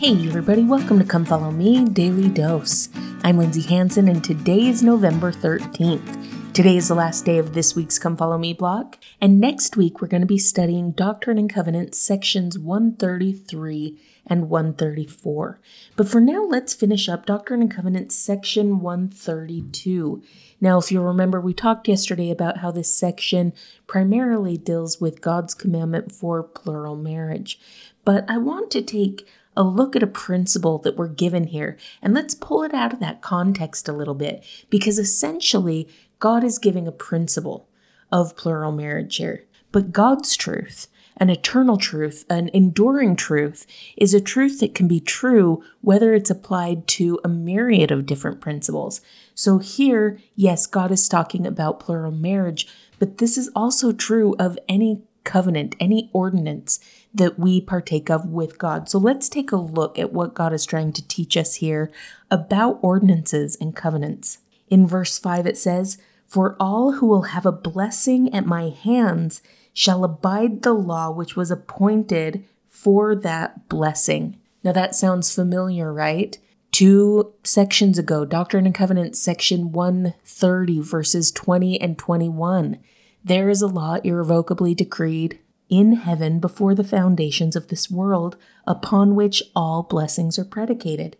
Hey, everybody, welcome to Come Follow Me Daily Dose. I'm Lindsay Hanson, and today is November 13th. Today is the last day of this week's Come Follow Me block, and next week we're going to be studying Doctrine and Covenants sections 133 and 134. But for now, let's finish up Doctrine and Covenants section 132. Now, if you'll remember, we talked yesterday about how this section primarily deals with God's commandment for plural marriage. But I want to take a look at a principle that we're given here. And let's pull it out of that context a little bit because essentially God is giving a principle of plural marriage here. But God's truth, an eternal truth, an enduring truth, is a truth that can be true whether it's applied to a myriad of different principles. So here, yes, God is talking about plural marriage, but this is also true of any covenant, any ordinance that we partake of with God. So let's take a look at what God is trying to teach us here about ordinances and covenants. In verse 5, it says, For all who will have a blessing at my hands shall abide the law which was appointed for that blessing. Now that sounds familiar, right? Two sections ago, Doctrine and Covenants, section 130, verses 20 and 21. There is a law irrevocably decreed in heaven before the foundations of this world, upon which all blessings are predicated.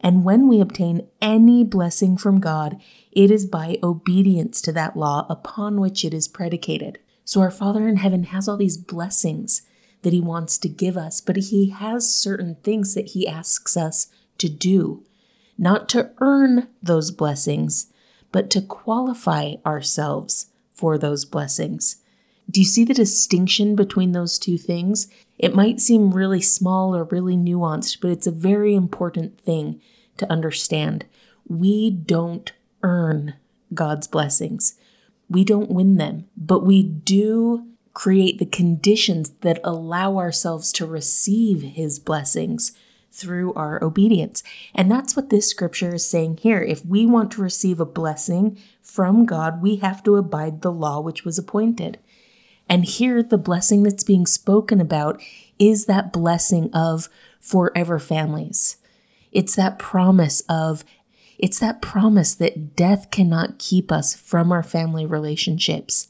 And when we obtain any blessing from God, it is by obedience to that law upon which it is predicated. So our Father in heaven has all these blessings that He wants to give us, but He has certain things that He asks us to do, not to earn those blessings, but to qualify ourselves for those blessings. Do you see the distinction between those two things? It might seem really small or really nuanced, but it's a very important thing to understand. We don't earn God's blessings. We don't win them, but we do create the conditions that allow ourselves to receive His blessings through our obedience. And that's what this scripture is saying here. If we want to receive a blessing from God, we have to abide the law which was appointed. And here, the blessing that's being spoken about is that blessing of forever families. It's that promise of, it's that promise that death cannot keep us from our family relationships.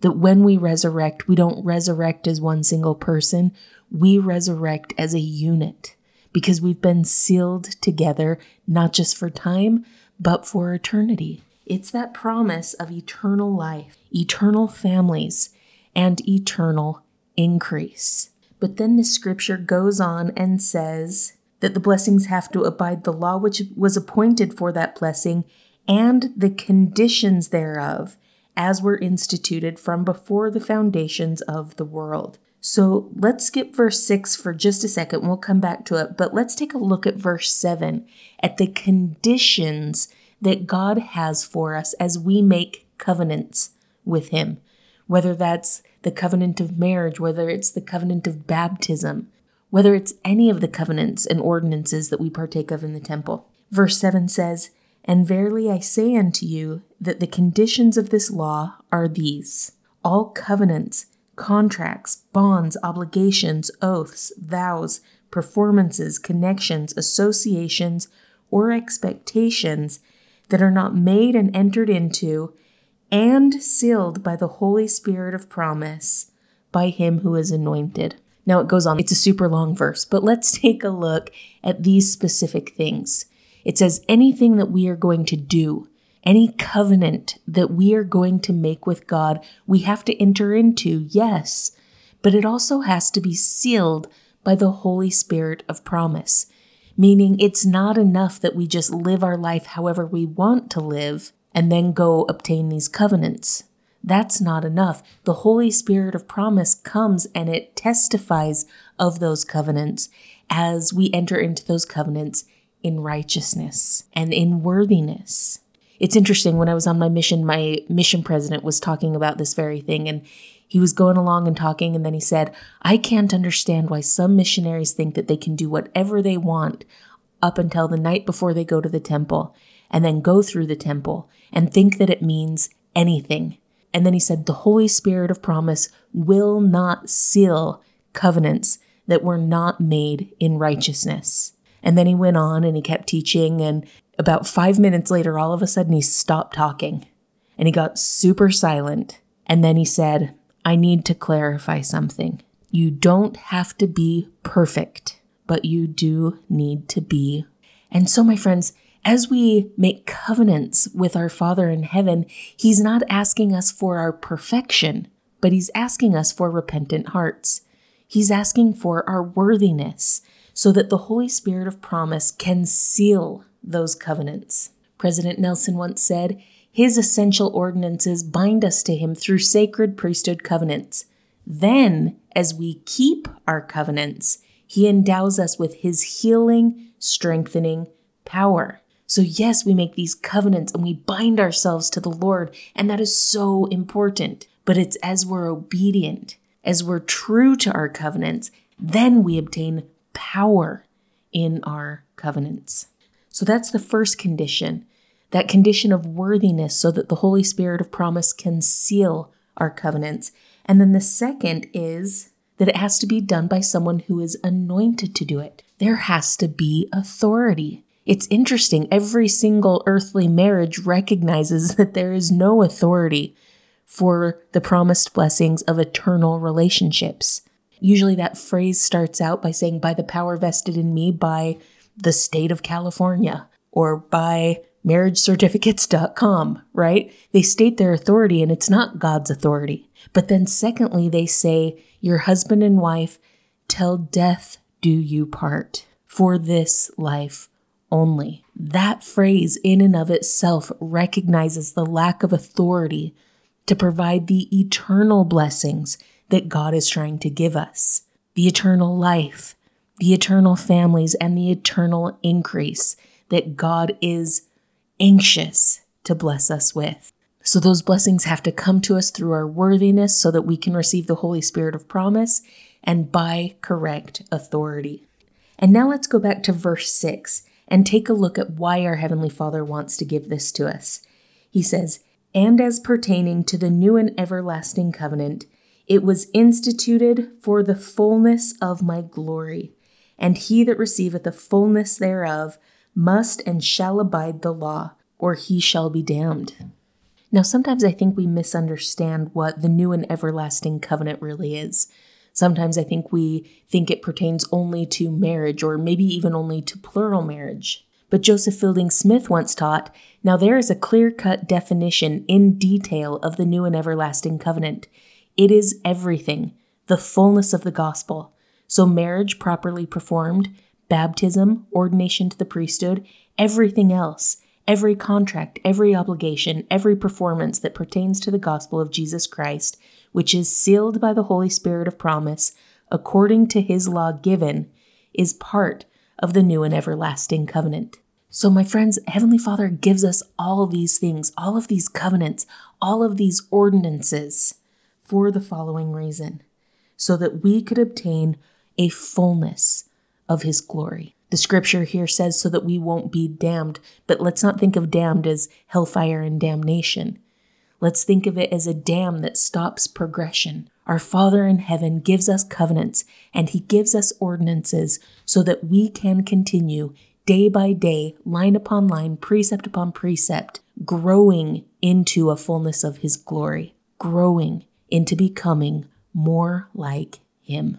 That when we resurrect, we don't resurrect as one single person, we resurrect as a unit because we've been sealed together, not just for time, but for eternity. It's that promise of eternal life, eternal families, and eternal increase. But then the scripture goes on and says that the blessings have to abide the law which was appointed for that blessing and the conditions thereof, as were instituted from before the foundations of the world. So let's skip verse 6 for just a second. We'll come back to it. But let's take a look at verse 7 at the conditions that God has for us as we make covenants with Him, whether that's the covenant of marriage, whether it's the covenant of baptism, whether it's any of the covenants and ordinances that we partake of in the temple. Verse 7 says, And verily I say unto you that the conditions of this law are these all covenants, contracts, bonds, obligations, oaths, vows, performances, connections, associations, or expectations that are not made and entered into and sealed by the Holy Spirit of promise by him who is anointed. Now it goes on, it's a super long verse, but let's take a look at these specific things. It says, anything that we are going to do, any covenant that we are going to make with God, we have to enter into, yes, but it also has to be sealed by the Holy Spirit of promise. Meaning, it's not enough that we just live our life however we want to live and then go obtain these covenants. That's not enough. The Holy Spirit of promise comes and it testifies of those covenants as we enter into those covenants in righteousness and in worthiness. It's interesting when I was on my mission, my mission president was talking about this very thing and he was going along and talking and then he said, I can't understand why some missionaries think that they can do whatever they want up until the night before they go to the temple and then go through the temple and think that it means anything. And then he said, The Holy Spirit of promise will not seal covenants that were not made in righteousness. And then he went on and he kept teaching. And about five minutes later, all of a sudden, he stopped talking and he got super silent. And then he said, I need to clarify something. You don't have to be perfect, but you do need to be. And so, my friends, as we make covenants with our Father in heaven, He's not asking us for our perfection, but He's asking us for repentant hearts. He's asking for our worthiness so that the Holy Spirit of promise can seal those covenants. President Nelson once said, His essential ordinances bind us to Him through sacred priesthood covenants. Then, as we keep our covenants, He endows us with His healing, strengthening power. So, yes, we make these covenants and we bind ourselves to the Lord, and that is so important. But it's as we're obedient, as we're true to our covenants, then we obtain power in our covenants. So that's the first condition, that condition of worthiness, so that the Holy Spirit of promise can seal our covenants. And then the second is that it has to be done by someone who is anointed to do it. There has to be authority. It's interesting, every single earthly marriage recognizes that there is no authority for the promised blessings of eternal relationships. Usually that phrase starts out by saying, by the power vested in me by the state of California or by marriagecertificates.com, right? They state their authority and it's not God's authority. But then, secondly, they say, You're husband and wife, till death do you part for this life only. That phrase, in and of itself, recognizes the lack of authority to provide the eternal blessings that God is trying to give us the eternal life, the eternal families, and the eternal increase that God is anxious to bless us with. So, those blessings have to come to us through our worthiness so that we can receive the Holy Spirit of promise and by correct authority. And now let's go back to verse 6 and take a look at why our Heavenly Father wants to give this to us. He says, And as pertaining to the new and everlasting covenant, it was instituted for the fullness of my glory. And he that receiveth the fullness thereof must and shall abide the law, or he shall be damned. Now, sometimes I think we misunderstand what the new and everlasting covenant really is. Sometimes I think we think it pertains only to marriage, or maybe even only to plural marriage. But Joseph Fielding Smith once taught Now there is a clear cut definition in detail of the new and everlasting covenant. It is everything, the fullness of the gospel. So, marriage properly performed, baptism, ordination to the priesthood, everything else, every contract, every obligation, every performance that pertains to the gospel of Jesus Christ, which is sealed by the Holy Spirit of promise, according to his law given, is part of the new and everlasting covenant. So, my friends, Heavenly Father gives us all these things, all of these covenants, all of these ordinances for the following reason so that we could obtain a fullness of his glory. The scripture here says so that we won't be damned, but let's not think of damned as hellfire and damnation. Let's think of it as a dam that stops progression. Our Father in heaven gives us covenants and he gives us ordinances so that we can continue day by day, line upon line, precept upon precept, growing into a fullness of his glory, growing into becoming more like Him.